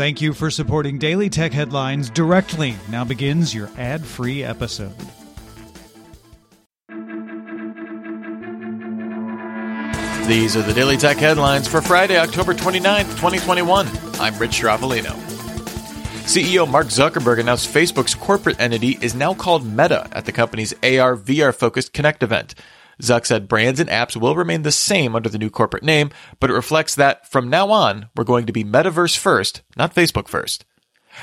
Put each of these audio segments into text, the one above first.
Thank you for supporting Daily Tech Headlines directly. Now begins your ad free episode. These are the Daily Tech Headlines for Friday, October 29th, 2021. I'm Rich Stroffolino. CEO Mark Zuckerberg announced Facebook's corporate entity is now called Meta at the company's AR VR focused Connect event. Zuck said brands and apps will remain the same under the new corporate name, but it reflects that from now on, we're going to be Metaverse first, not Facebook first.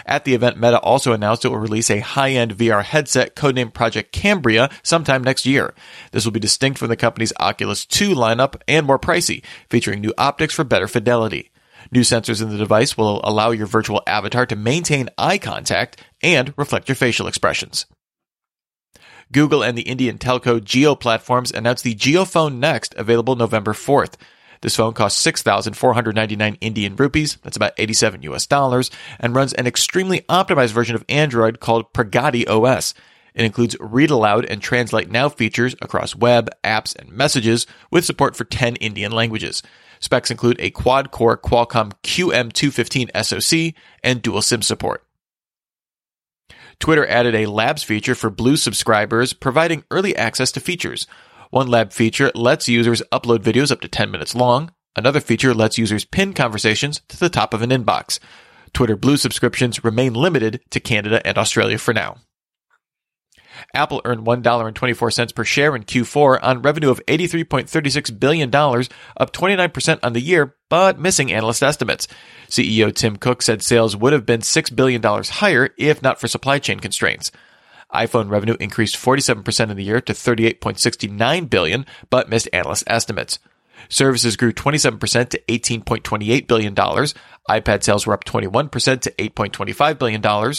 At the event, Meta also announced it will release a high-end VR headset codenamed Project Cambria sometime next year. This will be distinct from the company's Oculus 2 lineup and more pricey, featuring new optics for better fidelity. New sensors in the device will allow your virtual avatar to maintain eye contact and reflect your facial expressions. Google and the Indian telco Jio platforms announced the JioPhone Next, available November 4th. This phone costs 6,499 Indian rupees, that's about 87 US dollars, and runs an extremely optimized version of Android called Pragati OS. It includes read aloud and translate now features across web, apps, and messages with support for 10 Indian languages. Specs include a quad core Qualcomm QM215 SoC and dual SIM support. Twitter added a Labs feature for Blue subscribers, providing early access to features. One lab feature lets users upload videos up to 10 minutes long. Another feature lets users pin conversations to the top of an inbox. Twitter Blue subscriptions remain limited to Canada and Australia for now. Apple earned $1.24 per share in Q4 on revenue of $83.36 billion, up 29% on the year, but missing analyst estimates. CEO Tim Cook said sales would have been $6 billion higher if not for supply chain constraints. iPhone revenue increased 47% in the year to 38.69 billion, but missed analyst estimates. Services grew 27% to $18.28 billion. iPad sales were up 21% to $8.25 billion.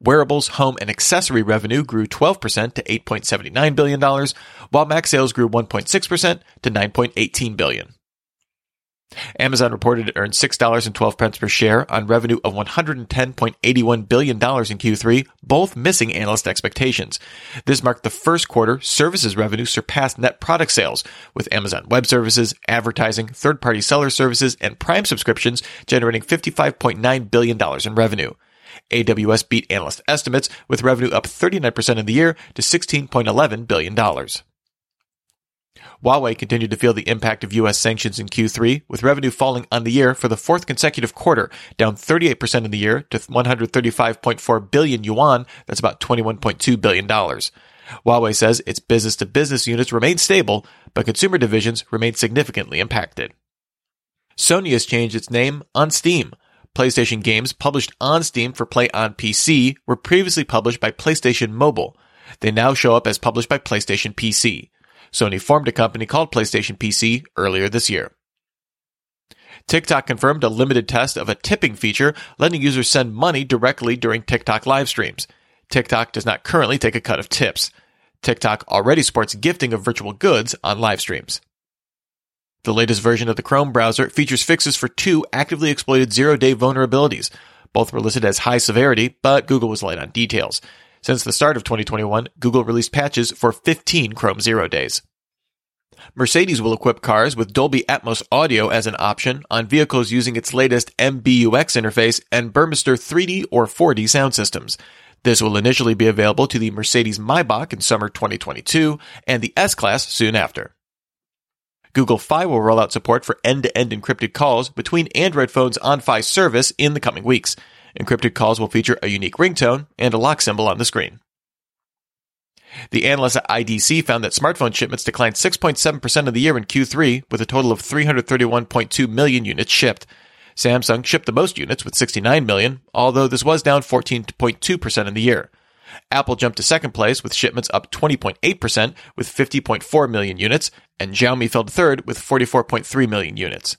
Wearables, home, and accessory revenue grew 12% to $8.79 billion, while Mac sales grew 1.6% to $9.18 billion. Amazon reported it earned $6.12 per share on revenue of $110.81 billion in Q3, both missing analyst expectations. This marked the first quarter services revenue surpassed net product sales, with Amazon Web Services, advertising, third party seller services, and Prime subscriptions generating $55.9 billion in revenue. AWS beat analyst estimates, with revenue up 39% in the year to $16.11 billion. Huawei continued to feel the impact of U.S. sanctions in Q3, with revenue falling on the year for the fourth consecutive quarter, down 38% in the year to 135.4 billion yuan, that's about $21.2 billion. Huawei says its business to business units remain stable, but consumer divisions remain significantly impacted. Sony has changed its name on Steam. PlayStation games published on Steam for play on PC were previously published by PlayStation Mobile. They now show up as published by PlayStation PC. Sony formed a company called PlayStation PC earlier this year. TikTok confirmed a limited test of a tipping feature letting users send money directly during TikTok live streams. TikTok does not currently take a cut of tips. TikTok already supports gifting of virtual goods on live streams. The latest version of the Chrome browser features fixes for two actively exploited zero day vulnerabilities. Both were listed as high severity, but Google was light on details. Since the start of 2021, Google released patches for 15 Chrome Zero days. Mercedes will equip cars with Dolby Atmos audio as an option on vehicles using its latest MBUX interface and Burmester 3D or 4D sound systems. This will initially be available to the Mercedes Maybach in summer 2022 and the S-Class soon after. Google Fi will roll out support for end-to-end encrypted calls between Android phones on Fi service in the coming weeks. Encrypted calls will feature a unique ringtone and a lock symbol on the screen. The analysts at IDC found that smartphone shipments declined 6.7% of the year in Q3, with a total of 331.2 million units shipped. Samsung shipped the most units with 69 million, although this was down 14.2% in the year. Apple jumped to second place with shipments up 20.8% with 50.4 million units, and Xiaomi fell to third with 44.3 million units.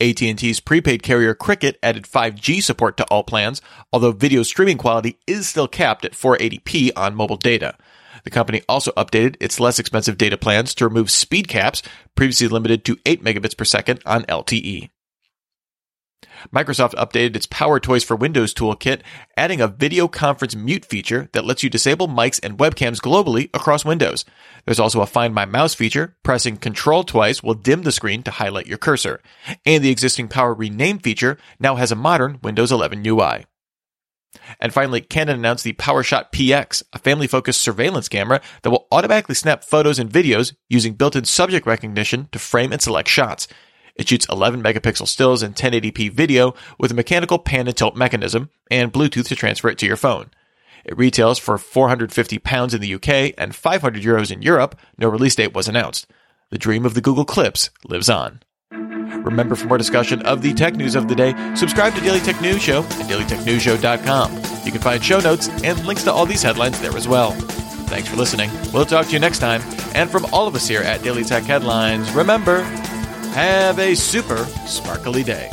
AT&T's prepaid carrier Cricket added 5G support to all plans, although video streaming quality is still capped at 480p on mobile data. The company also updated its less expensive data plans to remove speed caps, previously limited to 8 megabits per second on LTE. Microsoft updated its Power Toys for Windows toolkit, adding a video conference mute feature that lets you disable mics and webcams globally across Windows. There's also a Find My Mouse feature. Pressing Control twice will dim the screen to highlight your cursor. And the existing Power Rename feature now has a modern Windows 11 UI. And finally, Canon announced the PowerShot PX, a family focused surveillance camera that will automatically snap photos and videos using built in subject recognition to frame and select shots. It shoots 11 megapixel stills and 1080p video with a mechanical pan and tilt mechanism and Bluetooth to transfer it to your phone. It retails for 450 pounds in the UK and 500 euros in Europe. No release date was announced. The dream of the Google Clips lives on. Remember, for more discussion of the tech news of the day, subscribe to Daily Tech News Show at dailytechnewsshow.com. You can find show notes and links to all these headlines there as well. Thanks for listening. We'll talk to you next time. And from all of us here at Daily Tech Headlines, remember, have a super sparkly day.